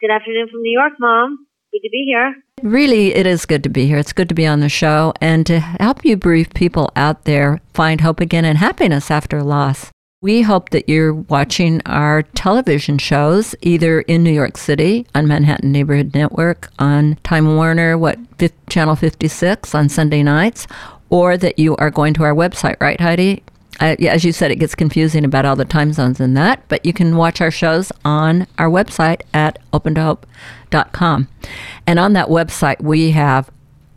Good afternoon from New York, Mom. Good to be here. Really, it is good to be here. It's good to be on the show and to help you brief people out there find hope again and happiness after loss. We hope that you're watching our television shows either in New York City on Manhattan Neighborhood Network, on Time Warner, what, Channel 56 on Sunday nights, or that you are going to our website, right, Heidi? Uh, as you said, it gets confusing about all the time zones and that, but you can watch our shows on our website at opentohope.com. And on that website, we have,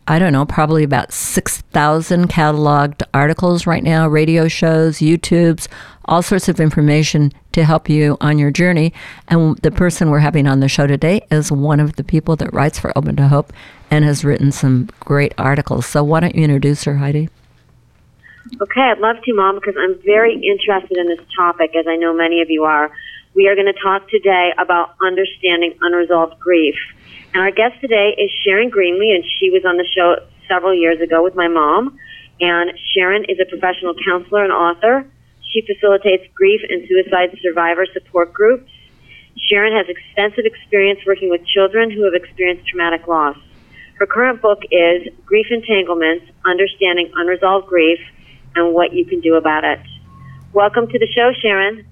I don't know, probably about 6,000 cataloged articles right now, radio shows, YouTubes, all sorts of information to help you on your journey. And the person we're having on the show today is one of the people that writes for Open to Hope and has written some great articles. So why don't you introduce her, Heidi? Okay, I'd love to, Mom, because I'm very interested in this topic, as I know many of you are. We are going to talk today about understanding unresolved grief. And our guest today is Sharon Greenlee, and she was on the show several years ago with my mom. And Sharon is a professional counselor and author. She facilitates grief and suicide survivor support groups. Sharon has extensive experience working with children who have experienced traumatic loss. Her current book is Grief Entanglements Understanding Unresolved Grief and What You Can Do About It. Welcome to the show, Sharon.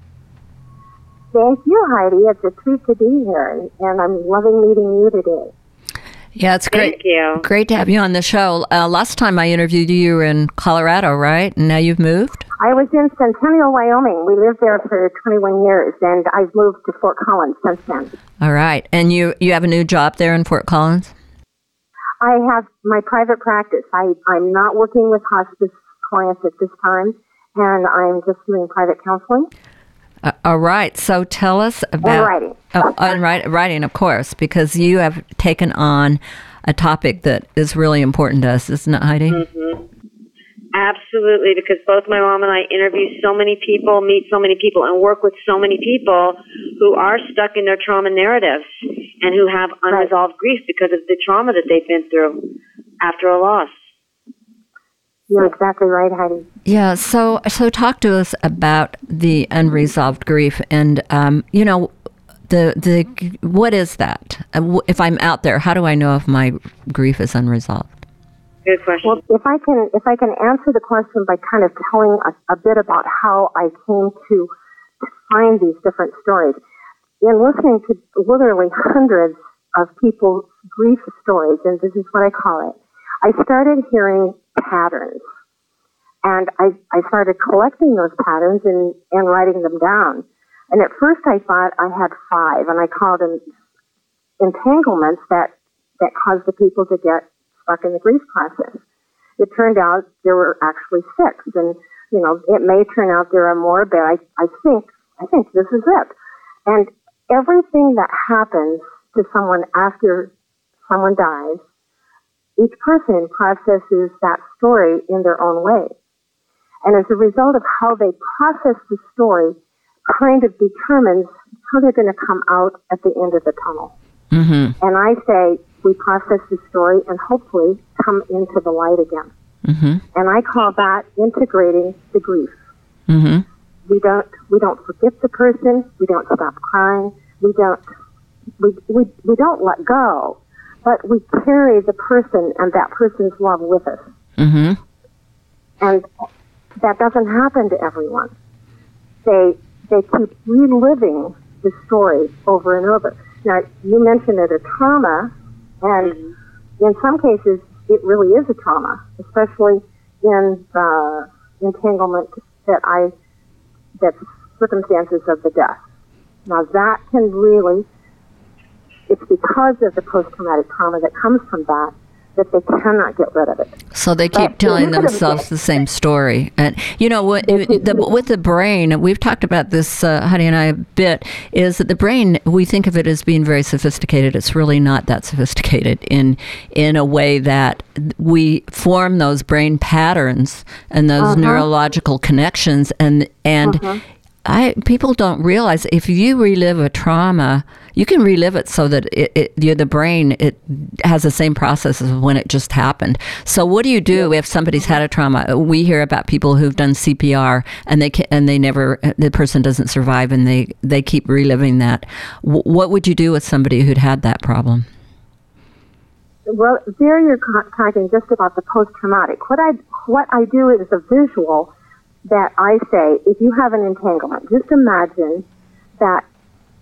Thank you, Heidi. It's a treat to be here, and I'm loving meeting you today. Yeah, it's great. Thank you. Great to have you on the show. Uh, last time I interviewed you, you were in Colorado, right? And now you've moved? I was in Centennial, Wyoming. We lived there for 21 years, and I've moved to Fort Collins since then. All right. And you, you have a new job there in Fort Collins? I have my private practice. I, I'm not working with hospice clients at this time, and I'm just doing private counseling. Uh, all right. So tell us about and writing. Uh, and write, writing, of course, because you have taken on a topic that is really important to us, isn't it, Heidi? Mm-hmm. Absolutely, because both my mom and I interview so many people, meet so many people, and work with so many people who are stuck in their trauma narratives and who have unresolved right. grief because of the trauma that they've been through after a loss. You're exactly right, Heidi. Yeah. So, so talk to us about the unresolved grief, and um, you know, the the what is that? Uh, if I'm out there, how do I know if my grief is unresolved? Good question. Well, if I can, if I can answer the question by kind of telling a, a bit about how I came to find these different stories. In listening to literally hundreds of people's grief stories, and this is what I call it, I started hearing patterns. And I, I started collecting those patterns and, and writing them down. And at first I thought I had five, and I called them entanglements that, that caused the people to get stuck in the grief process. It turned out there were actually six, and you know it may turn out there are more, but I, I think I think this is it. And everything that happens to someone after someone dies, each person processes that story in their own way. And as a result of how they process the story, kind of determines how they're going to come out at the end of the tunnel. Mm-hmm. And I say we process the story and hopefully come into the light again. Mm-hmm. And I call that integrating the grief. Mm-hmm. We don't we don't forget the person. We don't stop crying. We don't we, we, we don't let go, but we carry the person and that person's love with us. Mm-hmm. And that doesn't happen to everyone. They they keep reliving the story over and over. Now, you mentioned it a trauma, and mm-hmm. in some cases, it really is a trauma, especially in the entanglement that I, that circumstances of the death. Now, that can really, it's because of the post traumatic trauma that comes from that that they cannot get rid of it. So they keep But telling you could have- themselves the same story. And you know what? The, with the brain, we've talked about this, uh, Heidi and I, a bit. Is that the brain? We think of it as being very sophisticated. It's really not that sophisticated in in a way that we form those brain patterns and those neurological connections, and and. I people don't realize if you relive a trauma, you can relive it so that it, it you the brain it has the same process as when it just happened. So what do you do if somebody's had a trauma? We hear about people who've done CPR and they ca and they never the person doesn't survive and they they keep reliving that. W- what would you do with somebody who'd had that problem? Well, there you're talking just about the post-traumatic. What I what I do is a visual that I say, if you have an entanglement, just imagine that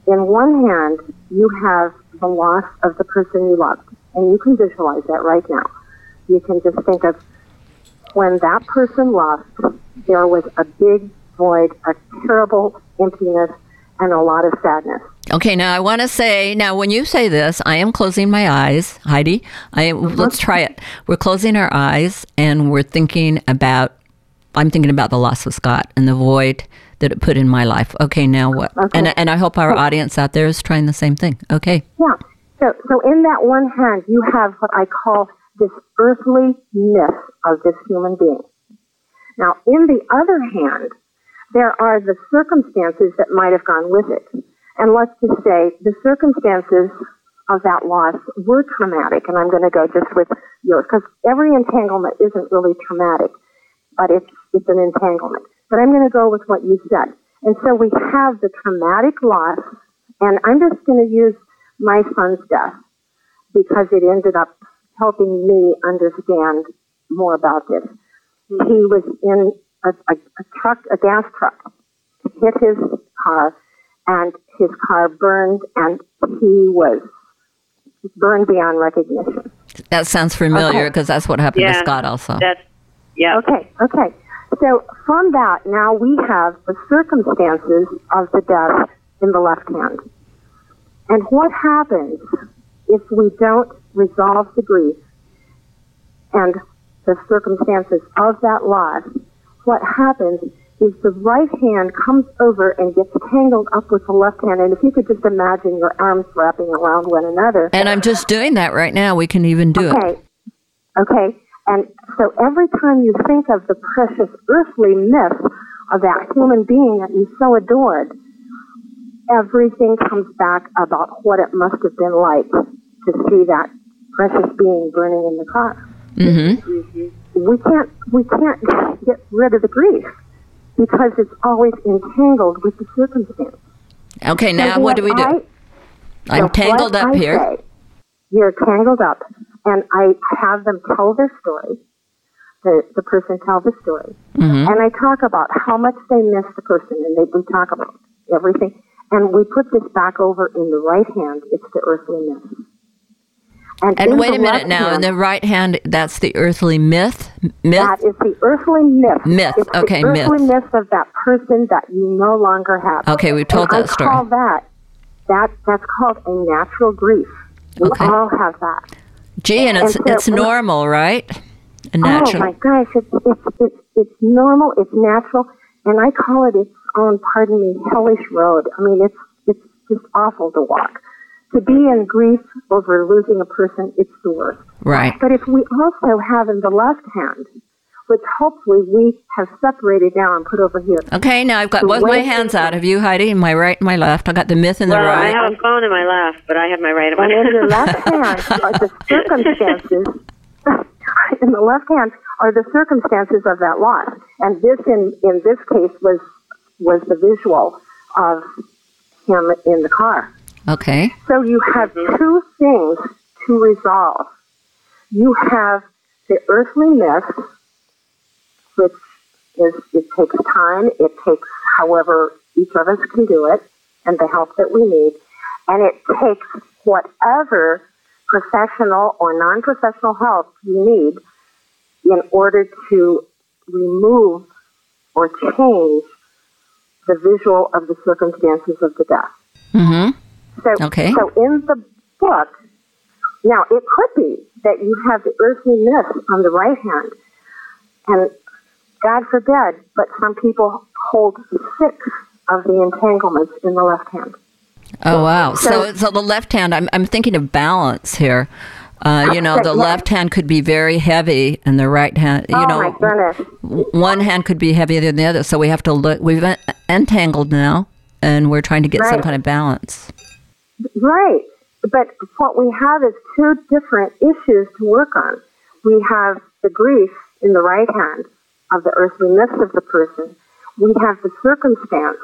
in one hand you have the loss of the person you loved, and you can visualize that right now. You can just think of when that person left, there was a big void, a terrible emptiness, and a lot of sadness. Okay, now I want to say now when you say this, I am closing my eyes, Heidi. I let's try it. We're closing our eyes and we're thinking about. I'm thinking about the loss of Scott and the void that it put in my life. Okay, now what? And and I hope our audience out there is trying the same thing. Okay. Yeah. So, so in that one hand, you have what I call this earthly myth of this human being. Now, in the other hand, there are the circumstances that might have gone with it. And let's just say the circumstances of that loss were traumatic. And I'm going to go just with yours because every entanglement isn't really traumatic, but it's, it's an entanglement. But I'm going to go with what you said. And so we have the traumatic loss, and I'm just going to use my son's death because it ended up helping me understand more about this. He was in a, a, a truck, a gas truck, hit his car, and his car burned, and he was burned beyond recognition. That sounds familiar Okay. because that's what happened to Scott also. That's yeah. Okay, okay. So from that, now we have the circumstances of the death in the left hand. And what happens if we don't resolve the grief and the circumstances of that loss? What happens is the right hand comes over and gets tangled up with the left hand. And if you could just imagine your arms wrapping around one another. And I'm just doing that right now. We can even do it. Okay. Okay. And so every time you think of the precious earthly myth of that human being that you so adored, everything comes back about what it must have been like to see that precious being burning in the car. Mm-hmm. We can't we can't get rid of the grief because it's always entangled with the circumstance. Okay, now So what do we do? I- I'm so tangled up I here. say, you're tangled up, and I have them tell their story. The the person tell the story, Mhm. and I talk about how much they miss the person, and they, we talk about everything, and we put this back over in the right hand. It's the earthly myth. in And wait a minute now. In the right hand, that's the earthly myth. Myth. That is the earthly myth. Myth, It's okay, the earthly myth. myth of that person that you no longer have. Okay, we've told and that I story. call that that that's called a natural grief. We Okay. all have that. Gee, and it's and so- it's normal, right? And natural. Oh my gosh, it's it's it's it's normal, it's natural, and I call it its own, pardon me, hellish road. I mean, it's it's just awful to walk. To be in grief over losing a person, it's the worst. Right. But if we also have in the left hand, which hopefully we have separated now and put over here, Okay, now I've got The both my hands out. Have you, Heidi? My right and my left. I got the myth in the Well, I right. have a phone in my left, but I have my right. My and in your left hand are the circumstances. in the left hand are the circumstances of that loss, and this in in this case was was the visual of him in the car. Okay. So you have mm-hmm. two things to resolve. You have the earthly myth, which is it takes time, it takes however each of us can do it, and the help that we need, and it takes whatever professional or non-professional help you need in order to remove or change the visual of the circumstances of the death. Mm-hmm. So, Okay. so in the book, Now, it could be that you have the earthly mist on the right hand, and God forbid, but some people hold six of the entanglements in the left hand. Oh wow! So, so the left hand, I'm I'm thinking of balance here. Uh, you know, the left hand could be very heavy, and the right hand, you oh know, my goodness. one hand could be heavier than the other. So we have to look. We've en- entangled now, and we're trying to get some kind of balance. Right. But what we have is two different issues to work on. We have the grief in the right hand of the earthliness of the person. We have the circumstance,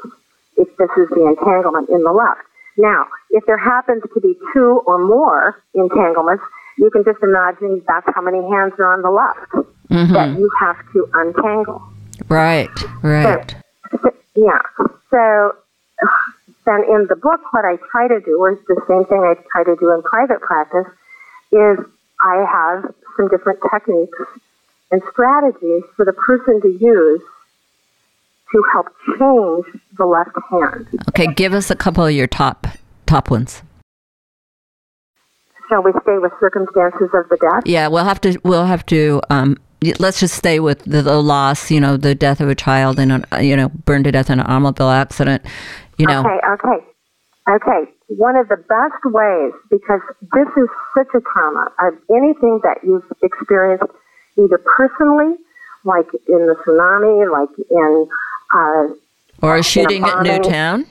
if this is the entanglement, in the left. Now, if there happens to be two or more entanglements, you can just imagine that's how many hands are on the left mm-hmm. that you have to untangle. Right. Right. Yeah. So then in the book, what I try to do, or the same thing I try to do in private practice, is I have some different techniques and strategies for the person to use to help change the left hand. Okay. Give us a couple of your top top ones. Shall we stay with circumstances of the death? Yeah, we'll have to. We'll have to. Um, let's just stay with the, the loss. You know, the death of a child and you know burned to death in an automobile accident. You know. Okay, okay. Okay, one of the best ways, because this is such a trauma, of anything that you've experienced either personally, like in the tsunami, like in uh, Or a shooting at. Newtown.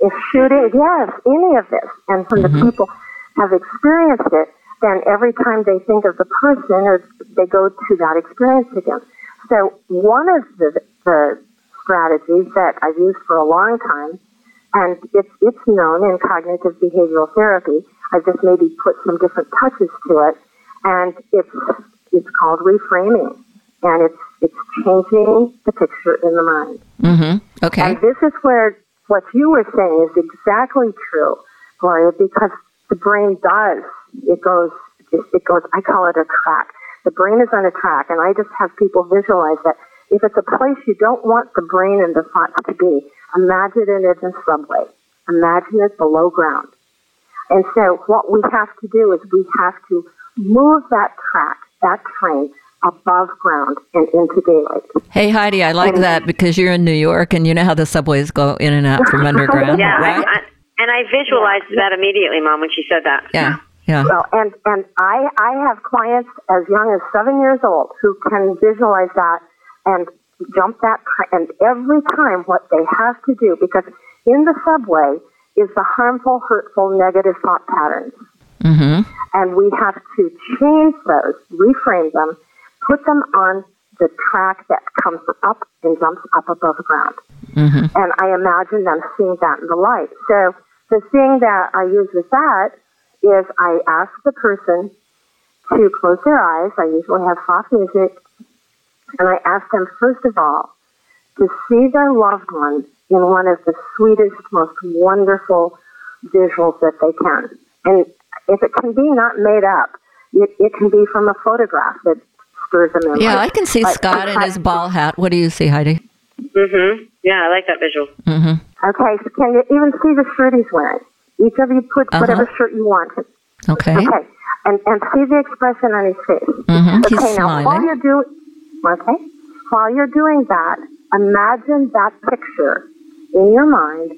if shooting, yes, any of this, and when the people have experienced it, then every time they think of the person, or they go to that experience again. So one of the, the strategies that I've used for a long time, and it's it's known in cognitive behavioral therapy. I've just maybe put some different touches to it, and it's it's called reframing, and it's it's changing the picture in the mind. Mm-hmm. Okay. And this is where what you were saying is exactly true, Gloria, because the brain does. It goes, it goes, I call it a track. The brain is on a track, and I just have people visualize that if it's a place you don't want the brain and the thoughts to be, imagine it as a subway. Imagine it below ground. And so what we have to do is we have to move that track, that train, above ground and into daylight. Hey Heidi, I like that because you're in New York and you know how the subways go in and out from underground, Yeah, right? I, I, and I visualized that immediately, Mom, when she said that. yeah. Yeah. Well, and and I I have clients as young as seven years old who can visualize that and jump that and every time what they have to do because in the subway is the harmful, hurtful, negative thought patterns, Mm-hmm. and we have to change those, reframe them, put them on the track that comes up and jumps up above ground. Mm-hmm. And I imagine them seeing that in the light. So the thing that I use with that is I ask the person to close their eyes. I usually have soft music. And I ask them, first of all, to see their loved one in one of the sweetest, most wonderful visuals that they can. And if it can be not made up, it, it can be from a photograph that stirs a memory. Yeah, I can see But Scott in his ball hat. What do you see, Heidi? Mm-hmm. Yeah, I like that visual. Mm-hmm. Okay, so can you even see the shirt he's wearing? Each of you put Uh-huh. whatever shirt you want. Okay. Okay, and and see the expression on his face. Mm-hmm. Okay, He's now while smiling. you're doing, okay, while you're doing that, imagine that picture in your mind,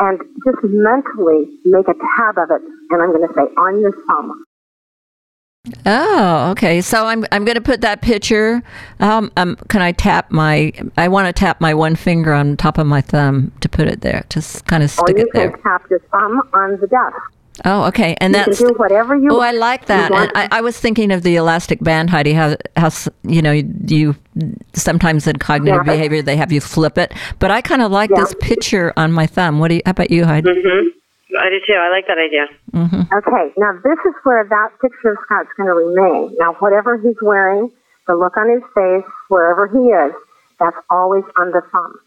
and just mentally make a tab of it. And I'm going to say on your thumb. Oh, okay. So I'm I'm going to put that picture. Um, um, can I tap my? I want to tap my one finger on top of my thumb to put it there. Just kind of Or stick you it can there. tap your thumb on the desk. Oh, okay. And You that's can do whatever you. Oh, I like that. And. I, I was thinking of the elastic band, Heidi. How, how s- you know you sometimes in cognitive Yeah. behavior they have you flip it, but I kind of like Yeah. this picture on my thumb. What do you? How about you, Heidi? Mm-hmm. I do too. I like that idea. Okay, now this is where that picture of Scott's going to remain. Now, whatever he's wearing, the look on his face, wherever he is, that's always on the thumb.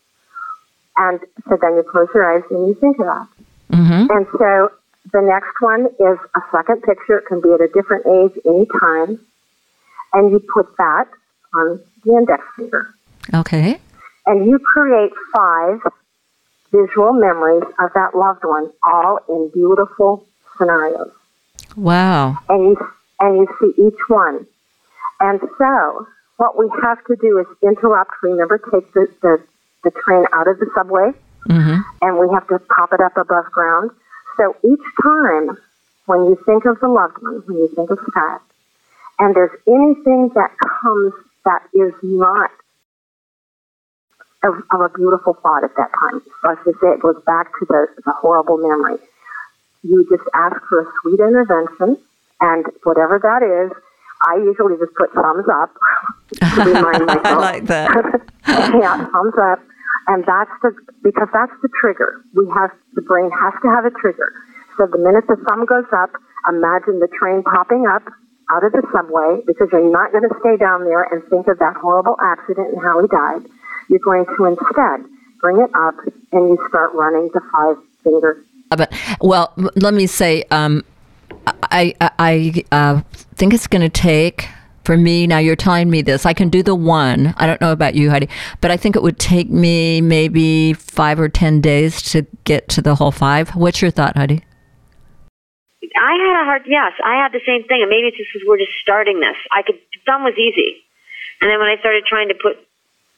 And so then you close your eyes and you think of that. Mm-hmm. And so the next one is a second picture. It can be at a different age, any time. And you put that on the index finger. Okay. And you create five visual memories of that loved one, all in beautiful scenarios. Wow. And you, and you see each one. And so what we have to do is interrupt. Remember, take the, the, the train out of the subway, Mm-hmm. and we have to pop it up above ground. So each time when you think of the loved one, when you think of Scott, and there's anything that comes that is not of, of a beautiful thought at that time, let's just say it goes back to the, the horrible memory, you just ask for a sweet intervention, and whatever that is, I usually just put thumbs up to remind myself. I like that. yeah, thumbs up. And that's the because that's the trigger. We have the brain has to have a trigger. So the minute the thumb goes up, imagine the train popping up out of the subway because you're not going to stay down there and think of that horrible accident and how he died. You're going to instead bring it up and you start running the five finger. But well, let me say, um, I I, I uh, think it's going to take for me. Now you're telling me this. I can do the one. I don't know about you, Heidi, but I think it would take me maybe five or ten days to get to the whole five. What's your thought, Heidi? I had a hard yes, I had the same thing, and maybe it's just because we're just starting this. I could thumb was easy, and then when I started trying to put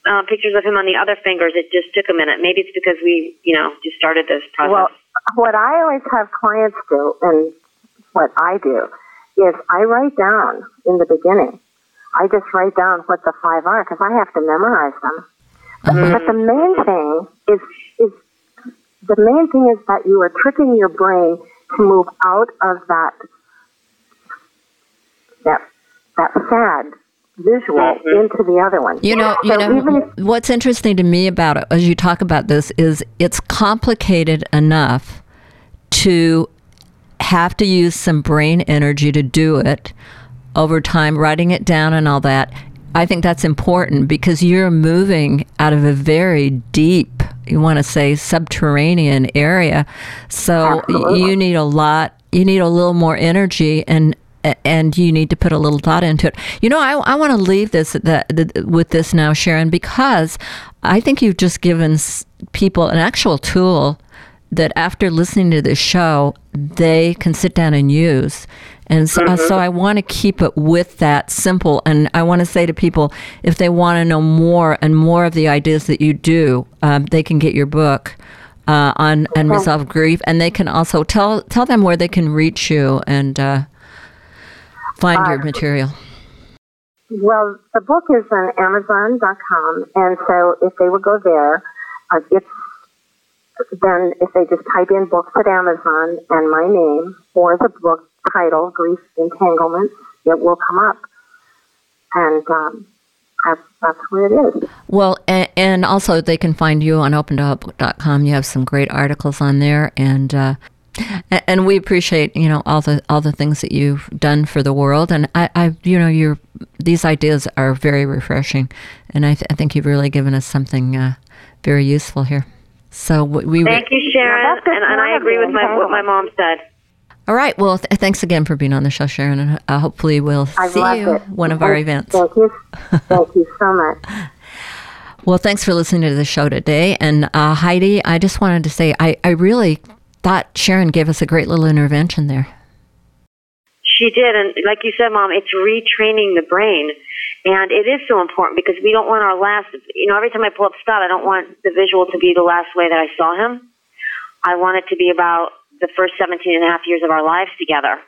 uh, pictures of him on the other fingers, it just took a minute. Maybe it's because we, you know, just started this process. Well, what I always have clients do, and what I do, is I write down in the beginning. I just write down what the five are because I have to memorize them. But, but the main thing is is the main thing is that you are tricking your brain to move out of that that that sad visual into the other one. You know, you So know if- what's interesting to me about it as you talk about this is it's complicated enough to have to use some brain energy to do it over time, writing it down and all that. I think that's important because you're moving out of a very deep, you want to say subterranean area. So Absolutely. you need a lot, you need a little more energy and and you need to put a little thought into it. You know, I, I want to leave this the, the, with this now, Sharon, because I think you've just given people an actual tool that after listening to this show, they can sit down and use. And so, so I want to keep it with that simple. And I want to say to people, if they want to know more and more of the ideas that you do, um, they can get your book uh, on unresolved grief, and they can also tell tell them where they can reach you and uh, find your material. Well, the book is on Amazon.com, and so if they would go there, uh, it's then if they just type in books at Amazon and my name or the book title, Grief Entanglement, it will come up, and um, that's that's where it is. Well, and, and also they can find you on opentohope.com. You have some great articles on there, and uh, and we appreciate you know all the all the things that you've done for the world. And I, I you know, your these ideas are very refreshing, and I, th- I think you've really given us something uh, very useful here. So we, we Thank you, Sharon, Well, and, and I agree with my what my mom said. All right. Well, th- thanks again for being on the show, Sharon, and uh, hopefully we'll see you it. one of our events. Thank you, thank you so much. Well, thanks for listening to the show today. And uh, Heidi, I just wanted to say I, I really thought Sharon gave us a great little intervention there. She did, and like you said, Mom, it's retraining the brain. And it is so important because we don't want our last, you know, every time I pull up Scott, I don't want the visual to be the last way that I saw him. I want it to be about the first 17 and a half years of our lives together,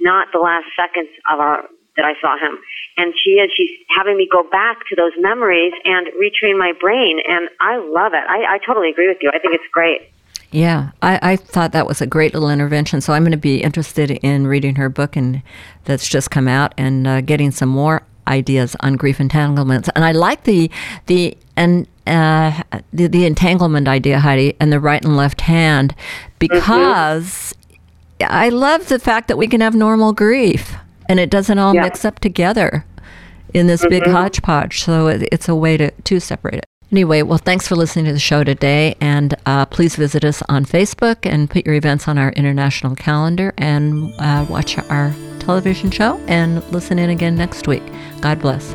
not the last seconds of our, that I saw him. And she is, she's having me go back to those memories and retrain my brain. And I love it. I, I totally agree with you. I think it's great. Yeah, I, I thought that was a great little intervention. So I'm going to be interested in reading her book and that's just come out and uh, getting some more ideas on grief entanglements. And I like the the and uh, the, the entanglement idea, Heidi, and the right and left hand because I love the fact that we can have normal grief and it doesn't all Yeah. mix up together in this big hodgepodge. So it, it's a way to, to separate it. Anyway, well, thanks for listening to the show today. And uh, please visit us on Facebook and put your events on our international calendar and uh, watch our television show and listen in again next week. God bless.